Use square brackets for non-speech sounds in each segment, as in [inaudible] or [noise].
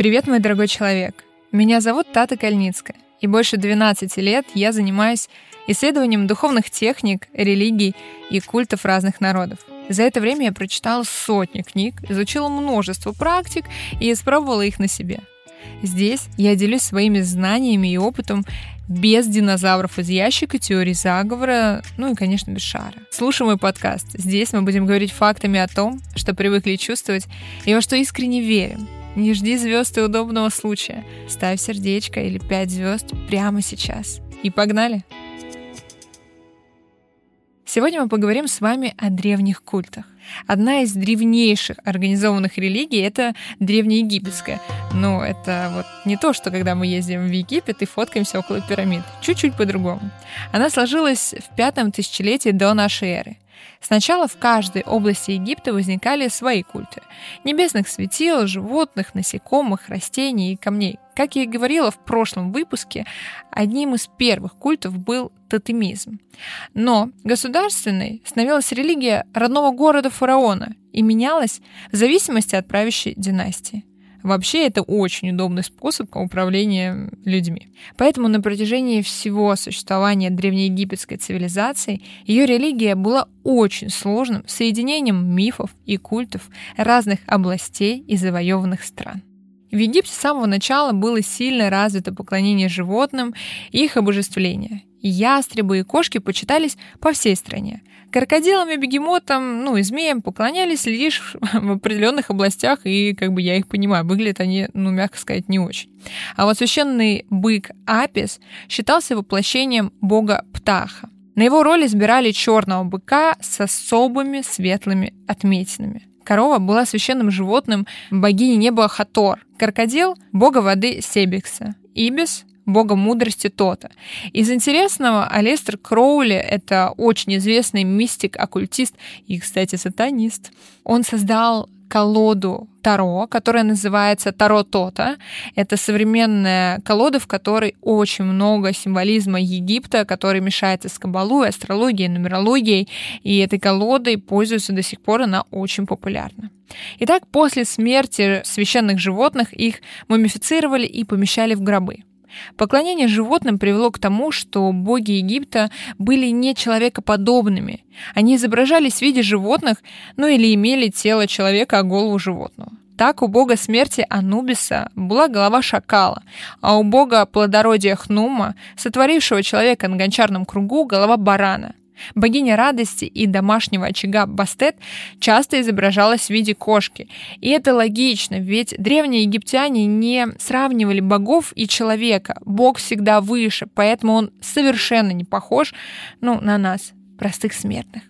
Привет, мой дорогой человек. Меня зовут Тата Кальницкая, и больше 12 лет я занимаюсь исследованием духовных техник, религий и культов разных народов. За это время я прочитала сотни книг, изучила множество практик и испробовала их на себе. Здесь я делюсь своими знаниями и опытом без динозавров из ящика, теории заговора, ну и, конечно, без шара. Слушай мой подкаст. Здесь мы будем говорить фактами о том, что привыкли чувствовать и во что искренне верим. Не жди звезд и удобного случая. Ставь сердечко или пять звезд прямо сейчас. И погнали! Сегодня мы поговорим с вами о древних культах. Одна из древнейших организованных религий — это древнеегипетская. Но это вот не то, что когда мы ездим в Египет и фоткаемся около пирамид. Чуть-чуть по-другому. Она сложилась в пятом тысячелетии до нашей эры. Сначала в каждой области Египта возникали свои культы. Небесных светил, животных, насекомых, растений и камней. Как я и говорила в прошлом выпуске, одним из первых культов был тотемизм. Но государственной становилась религия родного города фараона и менялась в зависимости от правящей династии. Вообще это очень удобный способ управления людьми. Поэтому на протяжении всего существования древнеегипетской цивилизации ее религия была очень сложным соединением мифов и культов разных областей и завоеванных стран. В Египте с самого начала было сильно развито поклонение животным и их обожествление. Ястребы и кошки почитались по всей стране. Крокодилам и бегемотам, ну и змеям поклонялись лишь [laughs] в определенных областях, и как бы я их понимаю, выглядят они, ну, мягко сказать, не очень. А вот священный бык Апис считался воплощением бога Птаха. На его роль избирали черного быка с особыми светлыми отметинами. Корова была священным животным богини неба Хатор. Крокодил — бога воды Себекса. Ибис бога мудрости Тота. Из интересного, Алестер Кроули — это очень известный мистик-оккультист и, кстати, сатанист. Он создал колоду Таро, которая называется Таро Тота. Это современная колода, в которой очень много символизма Египта, который мешается с кабалой, астрологией, нумерологией. И этой колодой пользуются до сих пор, она очень популярна. Итак, после смерти священных животных их мумифицировали и помещали в гробы. Поклонение животным привело к тому, что боги Египта были не человекоподобными. Они изображались в виде животных, ну или имели тело человека, а голову животного. Так у бога смерти Анубиса была голова шакала, а у бога плодородия Хнума, сотворившего человека на гончарном кругу, голова барана. Богиня радости и домашнего очага Бастет часто изображалась в виде кошки. И это логично, ведь древние египтяне не сравнивали богов и человека. Бог всегда выше, поэтому он совершенно не похож ну, на нас, простых смертных.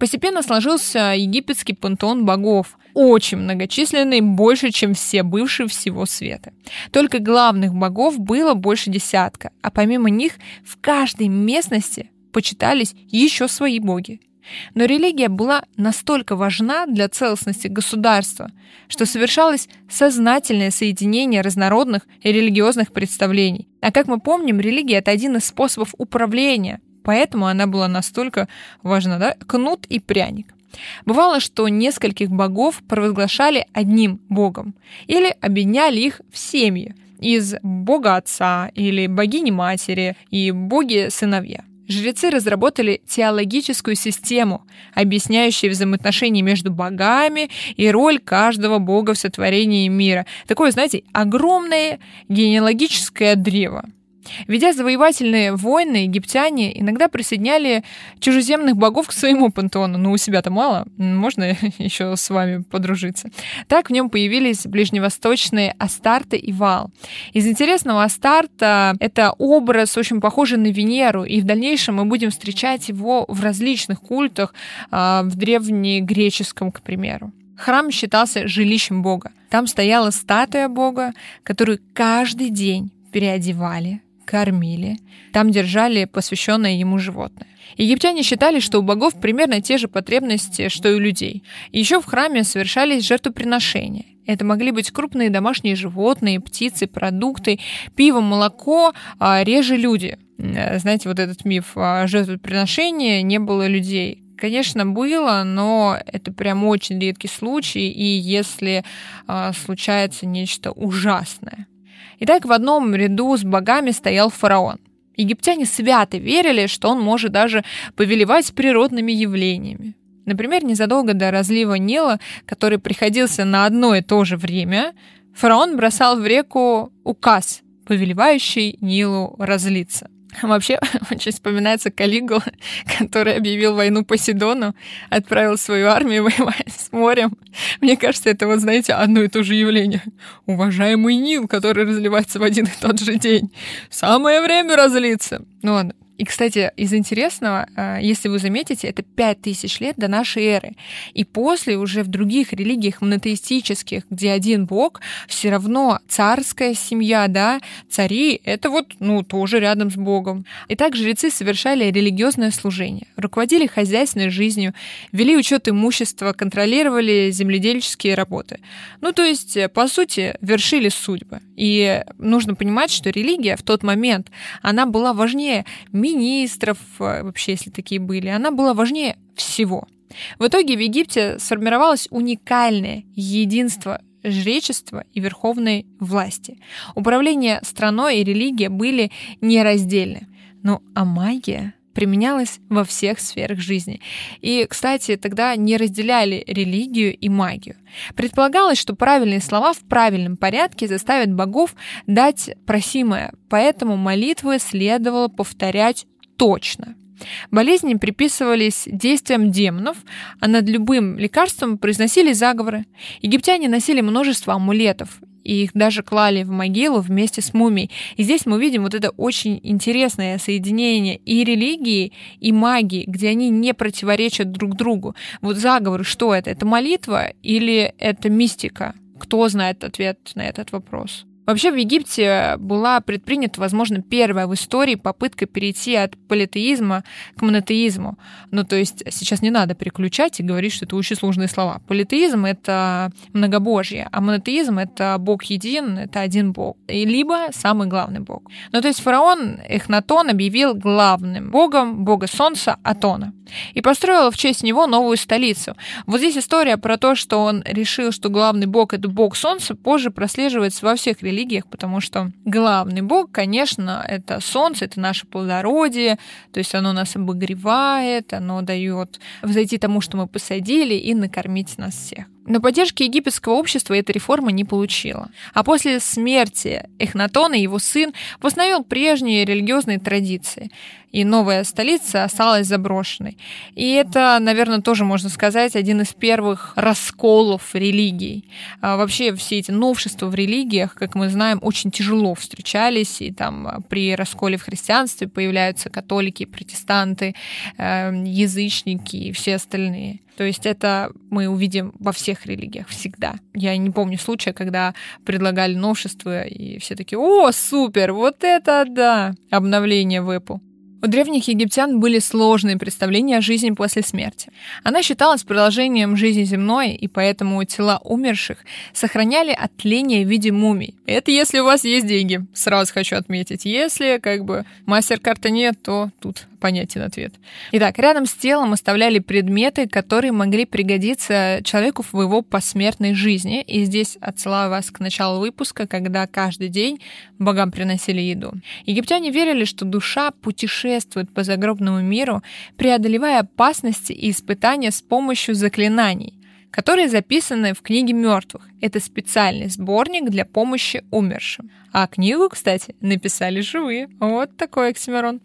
Постепенно сложился египетский пантеон богов, очень многочисленный, больше, чем все бывшие всего света. Только главных богов было больше десятка, а помимо них в каждой местности почитались еще свои боги. Но религия была настолько важна для целостности государства, что совершалось сознательное соединение разнородных и религиозных представлений. А как мы помним, религия — это один из способов управления, поэтому она была настолько важна, да? Кнут и пряник. Бывало, что нескольких богов провозглашали одним богом или объединяли их в семьи из бога отца или богини матери и боги сыновья. Жрецы разработали теологическую систему, объясняющую взаимоотношения между богами и роль каждого бога в сотворении мира. Такое, знаете, огромное генеалогическое древо. Ведя завоевательные войны, египтяне иногда присоединяли чужеземных богов к своему пантеону. Ну, у себя-то мало, можно [laughs] еще с вами подружиться. Так в нем появились ближневосточные Астарты и Вал. Из интересного Астарта это образ очень похожий на Венеру, и в дальнейшем мы будем встречать его в различных культах, а, в древнегреческом, к примеру. Храм считался жилищем Бога. Там стояла статуя Бога, которую каждый день переодевали, кормили. Там держали посвященное ему животное. Египтяне считали, что у богов примерно те же потребности, что и у людей. Еще в храме совершались жертвоприношения. Это могли быть крупные домашние животные, птицы, продукты, пиво, молоко, а реже люди. Знаете, вот этот миф о жертвоприношении, не было людей конечно, было, но это прям очень редкий случай, и если э, случается нечто ужасное. Итак, в одном ряду с богами стоял фараон. Египтяне свято верили, что он может даже повелевать природными явлениями. Например, незадолго до разлива Нила, который приходился на одно и то же время, фараон бросал в реку указ, повелевающий Нилу разлиться. Вообще, [laughs] очень вспоминается Калигула, [laughs] который объявил войну Посейдону, отправил свою армию [laughs] воевать с морем. Мне кажется, это вот, знаете, одно и то же явление. Уважаемый Нил, который разливается в один и тот же день. Самое время разлиться. Ну ладно, и, кстати, из интересного, а, если вы заметите, это 5000 лет до нашей эры. И после уже в других религиях монотеистических, где один бог, все равно царская семья, да, цари, это вот, ну, тоже рядом с богом. И так жрецы совершали религиозное служение, руководили хозяйственной жизнью, вели учет имущества, контролировали земледельческие работы. Ну, то есть, по сути, вершили судьбы. И нужно понимать, что религия в тот момент, она была важнее мира министров, э, вообще, если такие были, она была важнее всего. В итоге в Египте сформировалось уникальное единство жречества и верховной власти. Управление страной и религия были нераздельны. Ну а магия применялась во всех сферах жизни. И, кстати, тогда не разделяли религию и магию. Предполагалось, что правильные слова в правильном порядке заставят богов дать просимое, поэтому молитвы следовало повторять точно. Болезни приписывались действиям демонов, а над любым лекарством произносили заговоры. Египтяне носили множество амулетов, и их даже клали в могилу вместе с мумией. И здесь мы видим вот это очень интересное соединение и религии, и магии, где они не противоречат друг другу. Вот заговоры, что это? Это молитва или это мистика? Кто знает ответ на этот вопрос? Вообще в Египте была предпринята, возможно, первая в истории попытка перейти от политеизма к монотеизму. Ну, то есть сейчас не надо переключать и говорить, что это очень сложные слова. Политеизм — это многобожье, а монотеизм — это Бог един, это один Бог. И либо самый главный Бог. Ну, то есть фараон Эхнатон объявил главным богом бога солнца Атона и построил в честь него новую столицу. Вот здесь история про то, что он решил, что главный бог — это бог солнца, позже прослеживается во всех религиях религиях, потому что главный бог, конечно, это солнце, это наше плодородие, то есть оно нас обогревает, оно дает взойти тому, что мы посадили, и накормить нас всех. Но поддержки египетского общества эта реформа не получила. А после смерти Эхнатона его сын восстановил прежние религиозные традиции, и новая столица осталась заброшенной. И это, наверное, тоже можно сказать один из первых расколов религий. А вообще все эти новшества в религиях, как мы знаем, очень тяжело встречались, и там при расколе в христианстве появляются католики, протестанты, э, язычники и все остальные. То есть это мы увидим во всех религиях всегда. Я не помню случая, когда предлагали новшество, и все таки о, супер, вот это да, обновление в Apple. У древних египтян были сложные представления о жизни после смерти. Она считалась продолжением жизни земной, и поэтому тела умерших сохраняли от тления в виде мумий. Это если у вас есть деньги, сразу хочу отметить. Если как бы мастер-карта нет, то тут понятен ответ. Итак, рядом с телом оставляли предметы, которые могли пригодиться человеку в его посмертной жизни. И здесь отсылаю вас к началу выпуска, когда каждый день богам приносили еду. Египтяне верили, что душа путешествует по загробному миру, преодолевая опасности и испытания с помощью заклинаний которые записаны в книге мертвых. Это специальный сборник для помощи умершим. А книгу, кстати, написали живые. Вот такой оксимирон.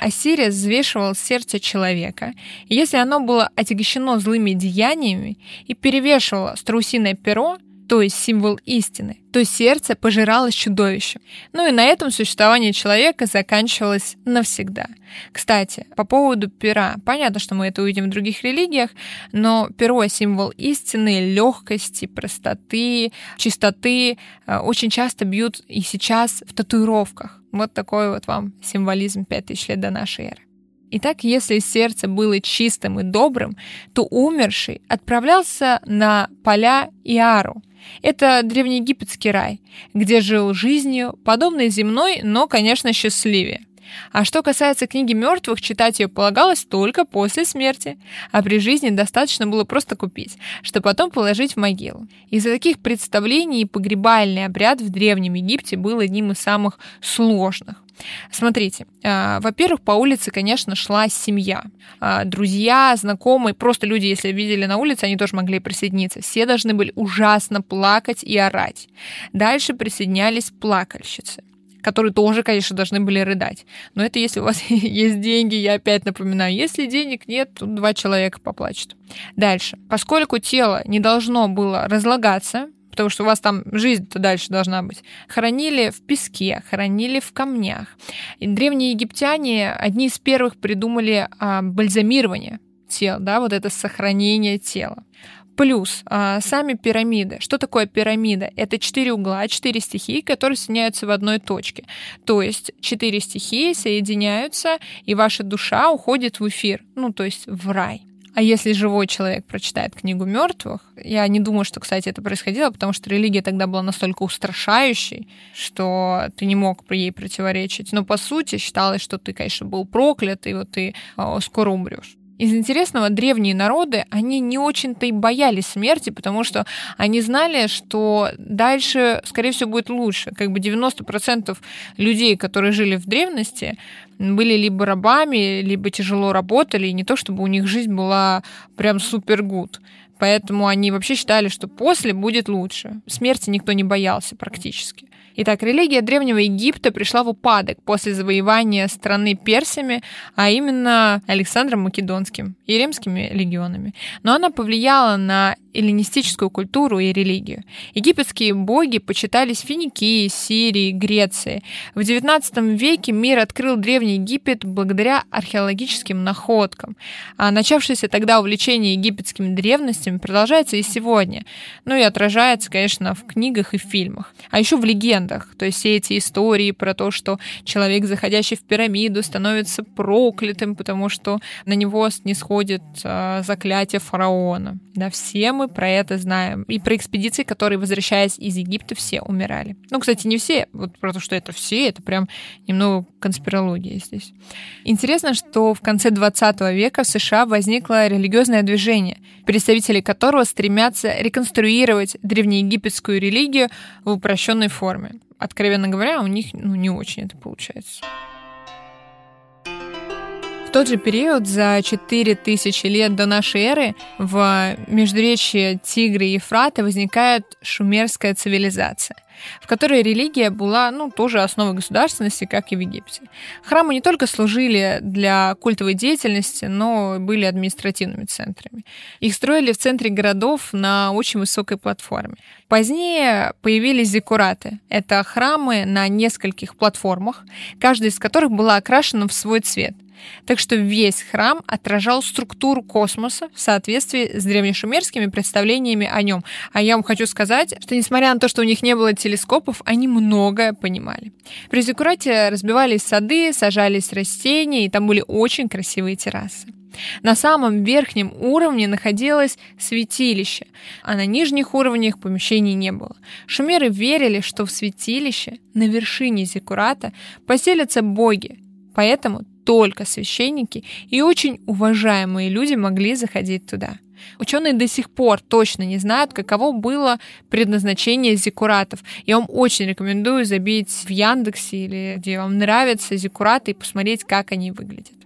Ассирия взвешивал сердце человека. И если оно было отягощено злыми деяниями и перевешивало страусиное перо, то есть символ истины, то сердце пожиралось чудовищем. Ну и на этом существование человека заканчивалось навсегда. Кстати, по поводу пера. Понятно, что мы это увидим в других религиях, но перо — символ истины, легкости, простоты, чистоты. Э, очень часто бьют и сейчас в татуировках. Вот такой вот вам символизм 5000 лет до нашей эры. Итак, если сердце было чистым и добрым, то умерший отправлялся на поля Иару, это древнеегипетский рай, где жил жизнью, подобной земной, но, конечно, счастливее. А что касается книги мертвых, читать ее полагалось только после смерти, а при жизни достаточно было просто купить, чтобы потом положить в могилу. Из-за таких представлений погребальный обряд в Древнем Египте был одним из самых сложных. Смотрите, э, во-первых, по улице, конечно, шла семья. Э, друзья, знакомые, просто люди, если видели на улице, они тоже могли присоединиться. Все должны были ужасно плакать и орать. Дальше присоединялись плакальщицы которые тоже, конечно, должны были рыдать. Но это если у вас [laughs] есть деньги, я опять напоминаю. Если денег нет, тут два человека поплачут. Дальше. Поскольку тело не должно было разлагаться, потому что у вас там жизнь-то дальше должна быть. Хоронили в песке, хоронили в камнях. И древние египтяне одни из первых придумали а, бальзамирование тел, да, вот это сохранение тела. Плюс а, сами пирамиды. Что такое пирамида? Это четыре угла, четыре стихии, которые соединяются в одной точке. То есть четыре стихии соединяются, и ваша душа уходит в эфир, ну, то есть в рай. А если живой человек прочитает книгу мертвых, я не думаю, что, кстати, это происходило, потому что религия тогда была настолько устрашающей, что ты не мог ей противоречить. Но по сути считалось, что ты, конечно, был проклят, и вот ты э, скоро умрешь. Из интересного, древние народы, они не очень-то и боялись смерти, потому что они знали, что дальше, скорее всего, будет лучше. Как бы 90% людей, которые жили в древности, были либо рабами, либо тяжело работали, и не то чтобы у них жизнь была прям супер гуд. Поэтому они вообще считали, что после будет лучше. Смерти никто не боялся практически. Итак, религия Древнего Египта пришла в упадок после завоевания страны персами, а именно Александром Македонским и римскими легионами. Но она повлияла на эллинистическую культуру и религию. Египетские боги почитались Финикии, Сирии, Греции. В XIX веке мир открыл Древний Египет благодаря археологическим находкам. А начавшееся тогда увлечение египетскими древностями продолжается и сегодня. Ну и отражается, конечно, в книгах и фильмах. А еще в легендах. То есть все эти истории про то, что человек, заходящий в пирамиду, становится проклятым, потому что на него не сходит э, заклятие фараона. Да, все мы про это знаем. И про экспедиции, которые, возвращаясь из Египта, все умирали. Ну, кстати, не все. Вот про то, что это все, это прям немного конспирология здесь. Интересно, что в конце 20 века в США возникло религиозное движение, представители которого стремятся реконструировать древнеегипетскую религию в упрощенной форме. Откровенно говоря, у них ну, не очень это получается. В тот же период, за 4000 лет до нашей эры, в междуречье Тигра и Ефрата возникает шумерская цивилизация в которой религия была, ну, тоже основой государственности, как и в Египте. Храмы не только служили для культовой деятельности, но были административными центрами. Их строили в центре городов на очень высокой платформе. Позднее появились зиккураты. Это храмы на нескольких платформах, каждая из которых была окрашена в свой цвет – так что весь храм отражал структуру космоса в соответствии с древнешумерскими представлениями о нем. А я вам хочу сказать, что несмотря на то, что у них не было телескопов, они многое понимали. При Зиккурате разбивались сады, сажались растения, и там были очень красивые террасы. На самом верхнем уровне находилось святилище, а на нижних уровнях помещений не было. Шумеры верили, что в святилище на вершине Зиккурата поселятся боги, поэтому только священники и очень уважаемые люди могли заходить туда. Ученые до сих пор точно не знают, каково было предназначение зиккуратов. Я вам очень рекомендую забить в Яндексе или где вам нравятся зиккураты и посмотреть, как они выглядят.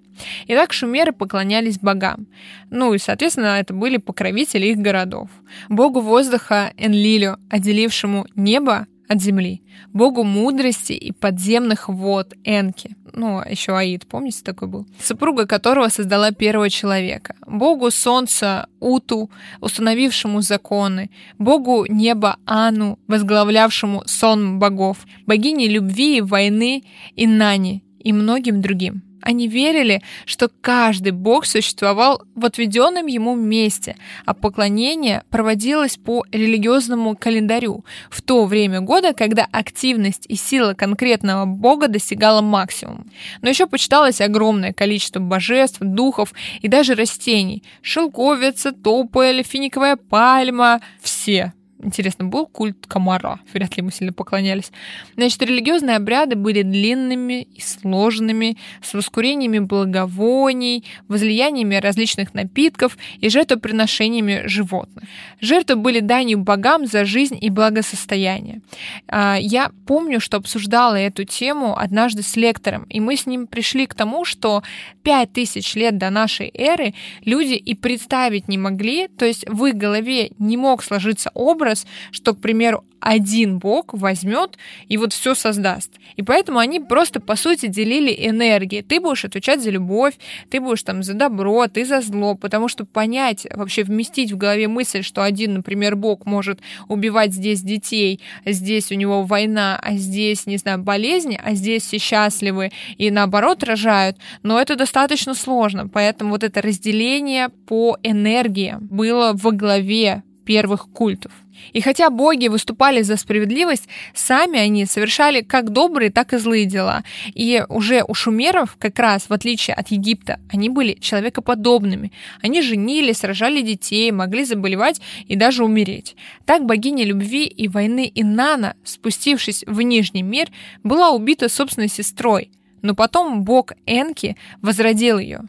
Итак, шумеры поклонялись богам. Ну и, соответственно, это были покровители их городов. Богу воздуха Энлилю, отделившему небо от земли, богу мудрости и подземных вод Энки, ну, еще Аид, помните, такой был, супруга которого создала первого человека, богу солнца Уту, установившему законы, богу неба Ану, возглавлявшему сон богов, богине любви и войны Инани и многим другим. Они верили, что каждый бог существовал в отведенном ему месте, а поклонение проводилось по религиозному календарю в то время года, когда активность и сила конкретного бога достигала максимума. Но еще почиталось огромное количество божеств, духов и даже растений. Шелковица, тополь, финиковая пальма — все Интересно, был культ комара? Вряд ли ему сильно поклонялись. Значит, религиозные обряды были длинными и сложными, с воскурениями благовоний, возлияниями различных напитков и жертвоприношениями животных. Жертвы были данью богам за жизнь и благосостояние. А, я помню, что обсуждала эту тему однажды с лектором, и мы с ним пришли к тому, что пять тысяч лет до нашей эры люди и представить не могли, то есть в их голове не мог сложиться образ, что, к примеру, один бог возьмет и вот все создаст. И поэтому они просто, по сути, делили энергии. Ты будешь отвечать за любовь, ты будешь там за добро, ты за зло, потому что понять, вообще вместить в голове мысль, что один, например, бог может убивать здесь детей, здесь у него война, а здесь, не знаю, болезни, а здесь все счастливы и наоборот рожают, но это достаточно сложно. Поэтому вот это разделение по энергии было во главе первых культов. И хотя боги выступали за справедливость, сами они совершали как добрые, так и злые дела. И уже у шумеров, как раз в отличие от Египта, они были человекоподобными. Они женились, рожали детей, могли заболевать и даже умереть. Так богиня любви и войны Инана, спустившись в Нижний мир, была убита собственной сестрой, но потом бог Энки возродил ее.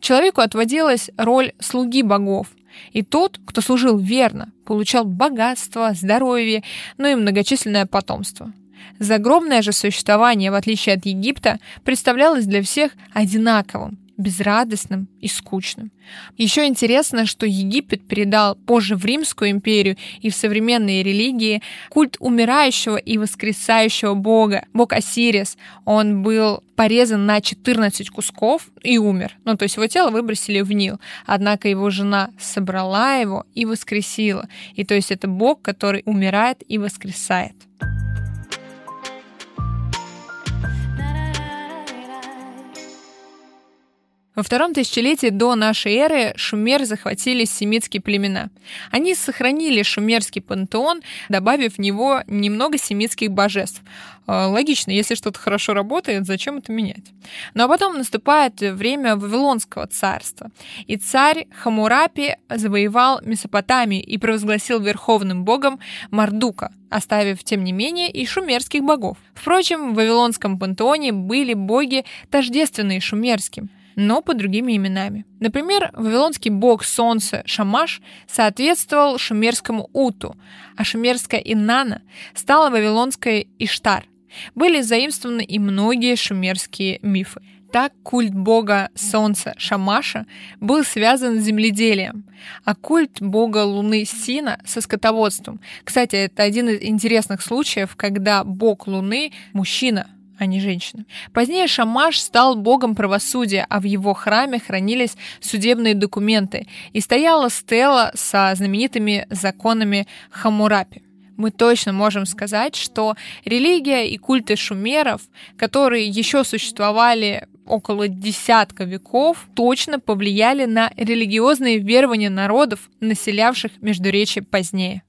Человеку отводилась роль слуги богов, и тот, кто служил верно, получал богатство, здоровье, ну и многочисленное потомство. Загробное же существование, в отличие от Египта, представлялось для всех одинаковым безрадостным и скучным. Еще интересно, что Египет передал позже в Римскую империю и в современные религии культ умирающего и воскресающего бога, бог Осирис. Он был порезан на 14 кусков и умер. Ну, то есть его тело выбросили в Нил. Однако его жена собрала его и воскресила. И то есть это бог, который умирает и воскресает. Во втором тысячелетии до нашей эры шумер захватили семитские племена. Они сохранили шумерский пантеон, добавив в него немного семитских божеств. Э, логично, если что-то хорошо работает, зачем это менять? Ну а потом наступает время Вавилонского царства. И царь Хамурапи завоевал Месопотамию и провозгласил верховным богом Мардука, оставив, тем не менее, и шумерских богов. Впрочем, в Вавилонском пантеоне были боги тождественные шумерским – но под другими именами. Например, вавилонский бог солнца Шамаш соответствовал шумерскому Уту, а шумерская Иннана стала вавилонской Иштар. Были заимствованы и многие шумерские мифы. Так культ бога солнца Шамаша был связан с земледелием, а культ бога луны Сина со скотоводством. Кстати, это один из интересных случаев, когда бог луны – мужчина, а не женщина. Позднее Шамаш стал богом правосудия, а в его храме хранились судебные документы и стояла стела со знаменитыми законами Хамурапи мы точно можем сказать, что религия и культы шумеров, которые еще существовали около десятка веков, точно повлияли на религиозные верования народов, населявших Междуречие позднее.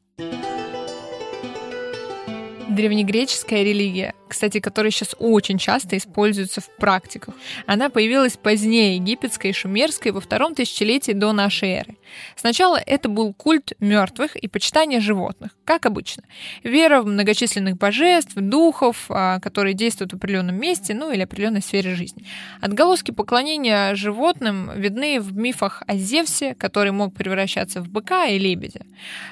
Древнегреческая религия кстати, которая сейчас очень часто используется в практиках. Она появилась позднее египетской и шумерской во втором тысячелетии до нашей эры. Сначала это был культ мертвых и почитание животных, как обычно. Вера в многочисленных божеств, духов, а, которые действуют в определенном месте, ну или определенной сфере жизни. Отголоски поклонения животным видны в мифах о Зевсе, который мог превращаться в быка и лебедя.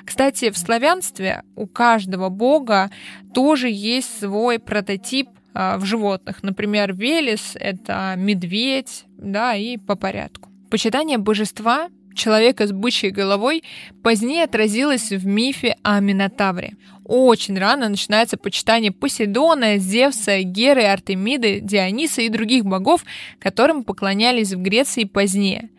Кстати, в славянстве у каждого бога тоже есть свой прототип а, в животных. Например, Велес — это медведь, да, и по порядку. Почитание божества человека с бычьей головой позднее отразилось в мифе о Минотавре. Очень рано начинается почитание Посейдона, Зевса, Геры, Артемиды, Диониса и других богов, которым поклонялись в Греции позднее.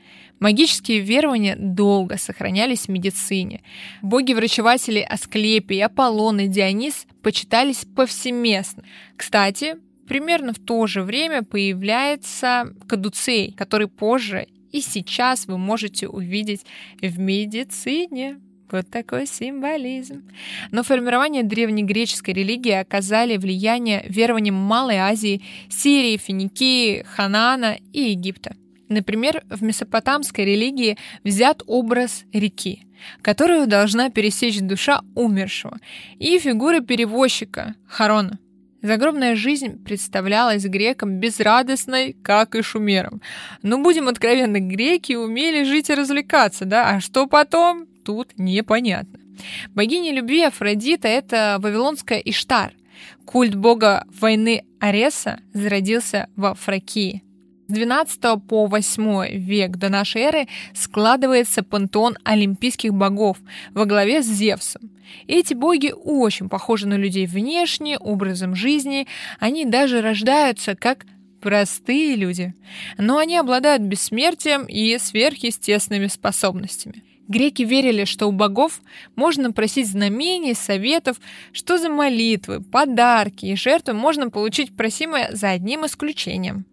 Магические верования долго сохранялись в медицине. Боги-врачеватели Асклепий, Аполлон и Дионис почитались повсеместно. Кстати, примерно в то же время появляется кадуцей, который позже и сейчас вы можете увидеть в медицине. Вот такой символизм. Но формирование древнегреческой религии оказали влияние верованиям Малой Азии, Сирии, Финикии, Ханана и Египта. Например, в месопотамской религии взят образ реки, которую должна пересечь душа умершего, и фигура перевозчика, Харона. Загробная жизнь представлялась грекам безрадостной, как и шумерам. Но будем откровенны, греки умели жить и развлекаться, да, а что потом, тут непонятно. Богиня любви Афродита — это вавилонская Иштар. Культ бога войны Ареса зародился во Фракии. С 12 по 8 век до нашей эры складывается пантеон олимпийских богов во главе с Зевсом. Эти боги очень похожи на людей внешне, образом жизни, они даже рождаются как простые люди, но они обладают бессмертием и сверхъестественными способностями. Греки верили, что у богов можно просить знамений, советов, что за молитвы, подарки и жертвы можно получить просимое за одним исключением.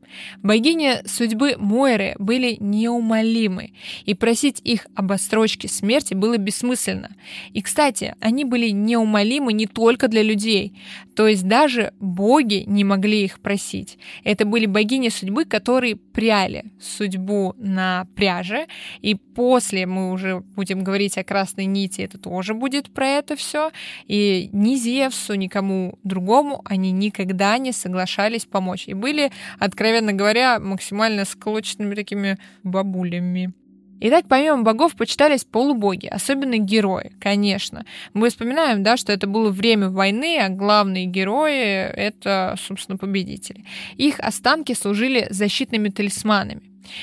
Богини судьбы Мойры были неумолимы, и просить их об отсрочке смерти было бессмысленно. И, кстати, они были неумолимы не только для людей, то есть даже боги не могли их просить. Это были богини судьбы, которые пряли судьбу на пряже, и после мы уже будем говорить о красной нити, это тоже будет про это все, и ни Зевсу, никому другому они никогда не соглашались помочь, и были откровенно откровенно говоря, максимально склочными такими бабулями. Итак, помимо богов почитались полубоги, особенно герои, конечно. Мы вспоминаем, да, что это было время войны, а главные герои — это, собственно, победители. Их останки служили защитными талисманами.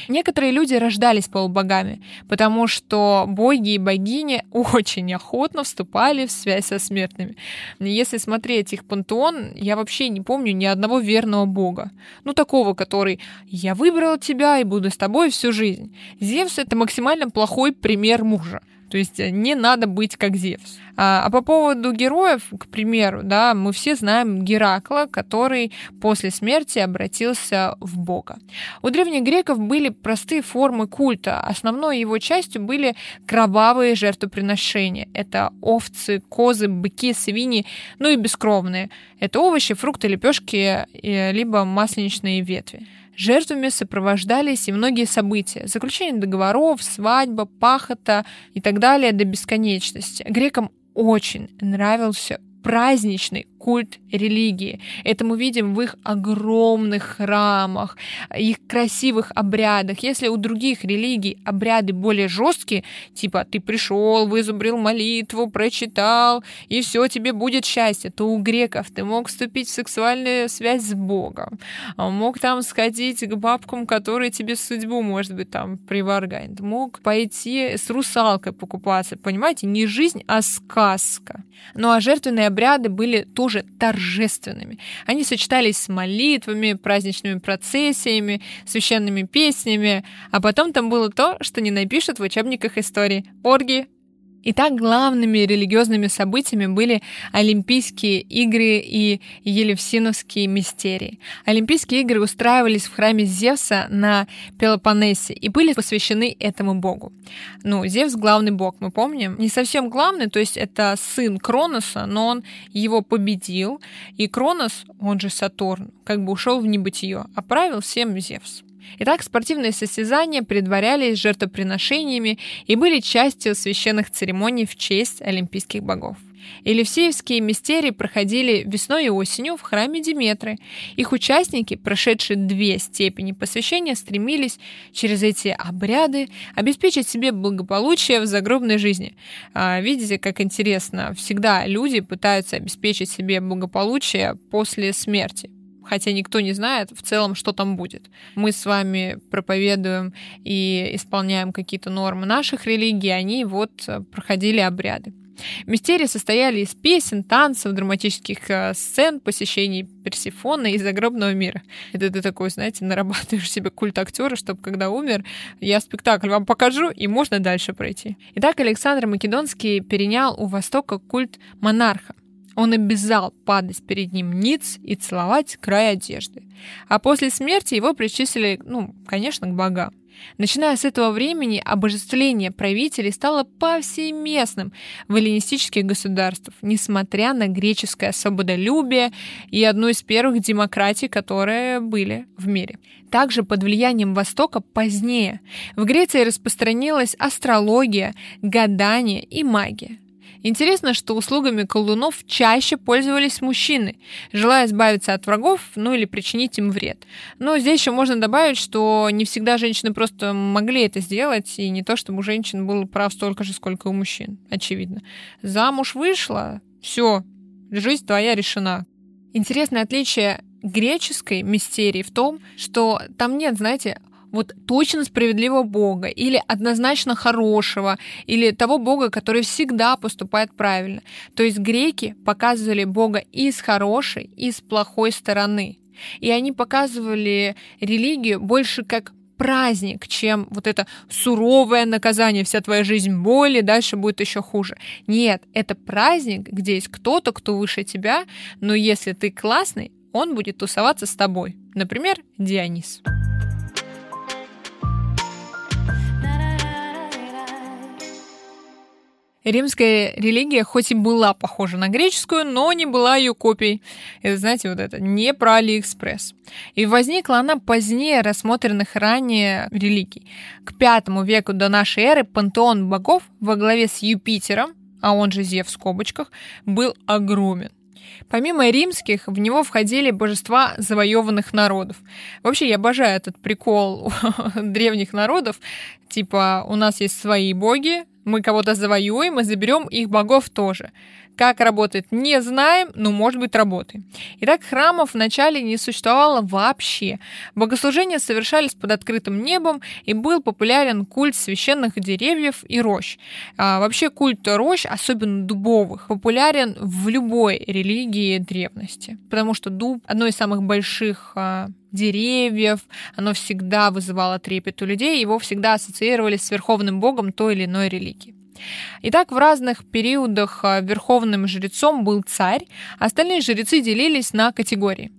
Некоторые люди рождались полубогами, потому что боги и богини [laughs] очень охотно вступали в связь со смертными. Если смотреть их пантеон, я вообще не помню ни одного верного бога. Ну, такого, который «я выбрал тебя и буду с тобой всю жизнь». Зевс — это максимально плохой пример мужа. То есть э, не надо быть как Зевс. А, а по поводу героев, к примеру, да, мы все знаем Геракла, который после смерти обратился в бога. У древних греков были простые формы культа. Основной его частью были кровавые жертвоприношения. Это овцы, козы, быки, свиньи, ну и бескровные. Это овощи, фрукты, лепешки, э, либо масленичные ветви. Жертвами сопровождались и многие события. Заключение договоров, свадьба, пахота и так далее до бесконечности. Грекам очень нравился праздничный культ религии. Это мы видим в их огромных храмах, их красивых обрядах. Если у других религий обряды более жесткие, типа ты пришел, вызубрил молитву, прочитал, и все, тебе будет счастье, то у греков ты мог вступить в сексуальную связь с Богом, а мог там сходить к бабкам, которые тебе судьбу, может быть, там приварганят, мог пойти с русалкой покупаться, понимаете, не жизнь, а сказка. Ну а жертвенные обряды были тоже тоже торжественными. Они сочетались с молитвами, праздничными процессиями, священными песнями, а потом там было то, что не напишут в учебниках истории — оргии, Итак, главными религиозными событиями были Олимпийские игры и Елевсиновские мистерии. Олимпийские игры устраивались в храме Зевса на Пелопоннесе и были посвящены этому богу. Ну, Зевс — главный бог, мы помним. Не совсем главный, то есть это сын Кроноса, но он его победил, и Кронос, он же Сатурн, как бы ушел в небытие, а правил всем Зевс. Итак, спортивные состязания предварялись жертвоприношениями и были частью священных церемоний в честь олимпийских богов. Елисеевские мистерии проходили весной и осенью в храме Диметры. Их участники, прошедшие две степени посвящения, стремились через эти обряды обеспечить себе благополучие в загробной жизни. А, видите, как интересно, всегда люди пытаются обеспечить себе благополучие после смерти хотя никто не знает в целом, что там будет. Мы с вами проповедуем и исполняем какие-то нормы наших религий, они вот э, проходили обряды. Мистерии состояли из песен, танцев, драматических э, сцен, посещений Персифона и загробного мира. Это ты такой, знаете, нарабатываешь себе культ актера, чтобы когда умер, я спектакль вам покажу, и можно дальше пройти. Итак, Александр Македонский перенял у Востока культ монарха. Он обязал падать перед ним ниц и целовать край одежды. А после смерти его причислили, ну, конечно, к богам. Начиная с этого времени обожествление правителей стало повсеместным в эллинистических государствах, несмотря на греческое свободолюбие и одну из первых демократий, которые были в мире. Также под влиянием Востока позднее в Греции распространилась астрология, гадание и магия. Интересно, что услугами колдунов чаще пользовались мужчины, желая избавиться от врагов, ну или причинить им вред. Но здесь еще можно добавить, что не всегда женщины просто могли это сделать, и не то, чтобы у женщин был прав столько же, сколько у мужчин, очевидно. Замуж вышла, все, жизнь твоя решена. Интересное отличие греческой мистерии в том, что там нет, знаете, вот точно справедливого Бога, или однозначно хорошего, или того Бога, который всегда поступает правильно. То есть греки показывали Бога и с хорошей, и с плохой стороны. И они показывали религию больше как праздник, чем вот это суровое наказание, вся твоя жизнь боли, дальше будет еще хуже. Нет, это праздник, где есть кто-то, кто выше тебя, но если ты классный, он будет тусоваться с тобой. Например, Дионис. Римская религия хоть и была похожа на греческую, но не была ее копией. Это, знаете, вот это, не про Алиэкспресс. И возникла она позднее рассмотренных ранее религий. К пятому веку до нашей эры пантеон богов во главе с Юпитером, а он же Зевс в скобочках, был огромен. Помимо римских, в него входили божества завоеванных народов. Вообще, я обожаю этот прикол [laughs] древних народов. Типа, у нас есть свои боги, мы кого-то завоюем и заберем их богов тоже. Как работает, не знаем, но может быть работает. Итак, храмов вначале не существовало вообще. Богослужения совершались под открытым небом, и был популярен культ священных деревьев и рощ. А, вообще культ рощ, особенно дубовых, популярен в любой религии древности, потому что дуб одно из самых больших а, деревьев, оно всегда вызывало трепет у людей, его всегда ассоциировали с верховным богом той или иной религии. Итак, в разных периодах а, верховным жрецом был царь, остальные жрецы делились на категории.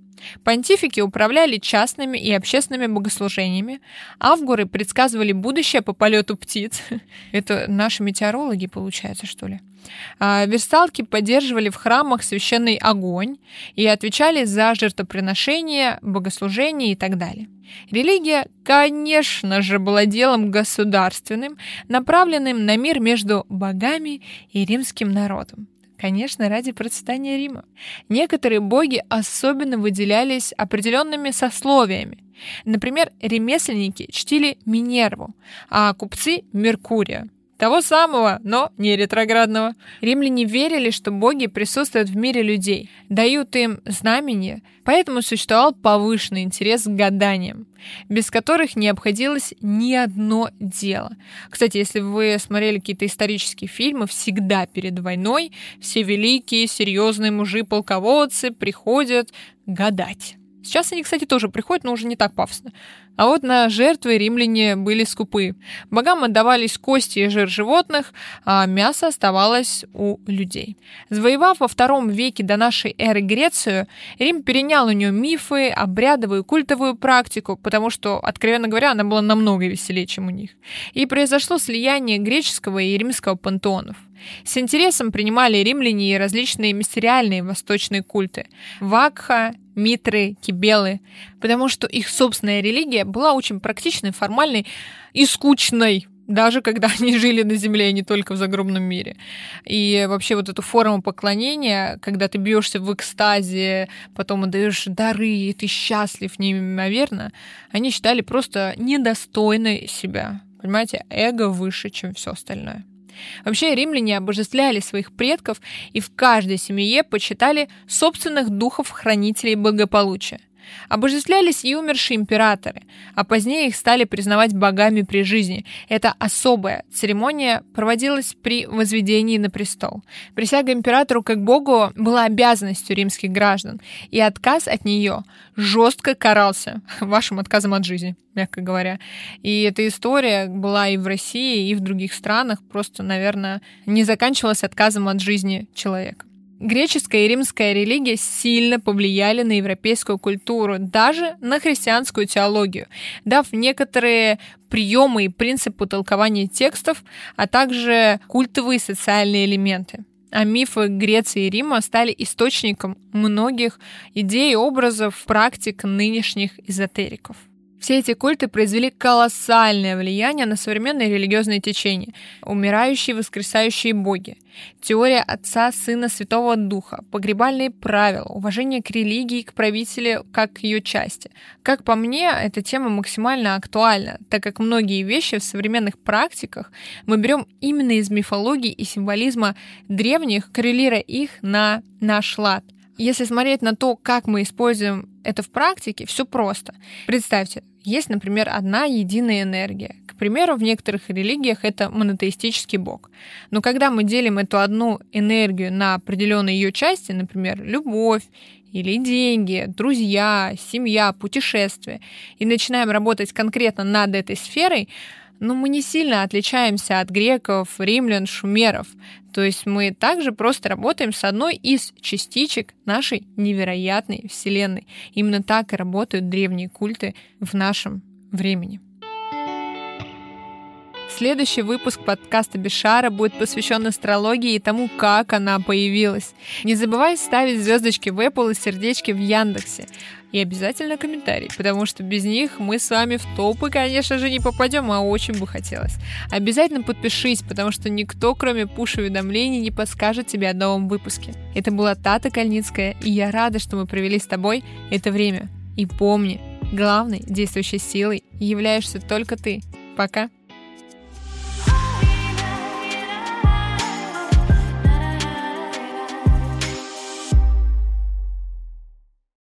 Понтифики управляли частными и общественными богослужениями, авгуры предсказывали будущее по полету птиц. [laughs] Это наши метеорологи, получается, что ли? А, версталки поддерживали в храмах священный огонь и отвечали за жертвоприношения, богослужения и так далее. Религия, конечно же, была делом государственным, направленным на мир между богами и римским народом. Конечно, ради процветания Рима. Некоторые боги особенно выделялись определенными сословиями. Например, ремесленники чтили Минерву, а купцы — Меркурия. Того самого, но не ретроградного. Римляне верили, что боги присутствуют в мире людей, дают им знамения, поэтому существовал повышенный интерес к гаданиям, без которых не обходилось ни одно дело. Кстати, если вы смотрели какие-то исторические фильмы, всегда перед войной все великие, серьезные мужи-полководцы приходят гадать. Сейчас они, кстати, тоже приходят, но уже не так пафосно. А вот на жертвы римляне были скупы. Богам отдавались кости и жир животных, а мясо оставалось у людей. Завоевав во втором веке до нашей эры Грецию, Рим перенял у нее мифы, обрядовую культовую практику, потому что, откровенно говоря, она была намного веселее, чем у них. И произошло слияние греческого и римского пантеонов. С интересом принимали римляне и различные мистериальные восточные культы. Вакха, Митры, Кибелы, потому что их собственная религия была очень практичной, формальной и скучной, даже когда [laughs] они жили на Земле, а не только в загробном мире. И вообще вот эту форму поклонения, когда ты бьешься в экстазе, потом отдаешь дары, и ты счастлив неимоверно, они считали просто недостойной себя. Понимаете, эго выше, чем все остальное. Вообще римляне обожествляли своих предков и в каждой семье почитали собственных духов-хранителей благополучия. Обожествлялись и умершие императоры, а позднее их стали признавать богами при жизни. Эта особая церемония проводилась при возведении на престол. Присяга императору как богу была обязанностью римских граждан, и отказ от нее жестко карался [laughs] вашим отказом от жизни, мягко говоря. И эта история была и в России, и в других странах, просто, наверное, не заканчивалась отказом от жизни человека. Греческая и римская религия сильно повлияли на европейскую культуру, даже на христианскую теологию, дав некоторые приемы и принципы толкования текстов, а также культовые социальные элементы. А мифы Греции и Рима стали источником многих идей, образов, практик нынешних эзотериков. Все эти культы произвели колоссальное влияние на современные религиозные течения, умирающие воскресающие боги, теория Отца, Сына, Святого Духа, погребальные правила, уважение к религии и к правителю как к ее части. Как по мне, эта тема максимально актуальна, так как многие вещи в современных практиках мы берем именно из мифологии и символизма древних, коррелируя их на наш лад. Если смотреть на то, как мы используем это в практике, все просто. Представьте, есть, например, одна единая энергия. К примеру, в некоторых религиях это монотеистический бог. Но когда мы делим эту одну энергию на определенные ее части, например, любовь или деньги, друзья, семья, путешествия, и начинаем работать конкретно над этой сферой, но мы не сильно отличаемся от греков, римлян, шумеров. То есть мы также просто работаем с одной из частичек нашей невероятной Вселенной. Именно так и работают древние культы в нашем времени. Следующий выпуск подкаста Бешара будет посвящен астрологии и тому, как она появилась. Не забывай ставить звездочки в Apple и сердечки в Яндексе. И обязательно комментарий, потому что без них мы с вами в топы, конечно же, не попадем, а очень бы хотелось. Обязательно подпишись, потому что никто, кроме пуш-уведомлений, не подскажет тебе о новом выпуске. Это была Тата Кальницкая, и я рада, что мы провели с тобой это время. И помни, главной действующей силой являешься только ты. Пока!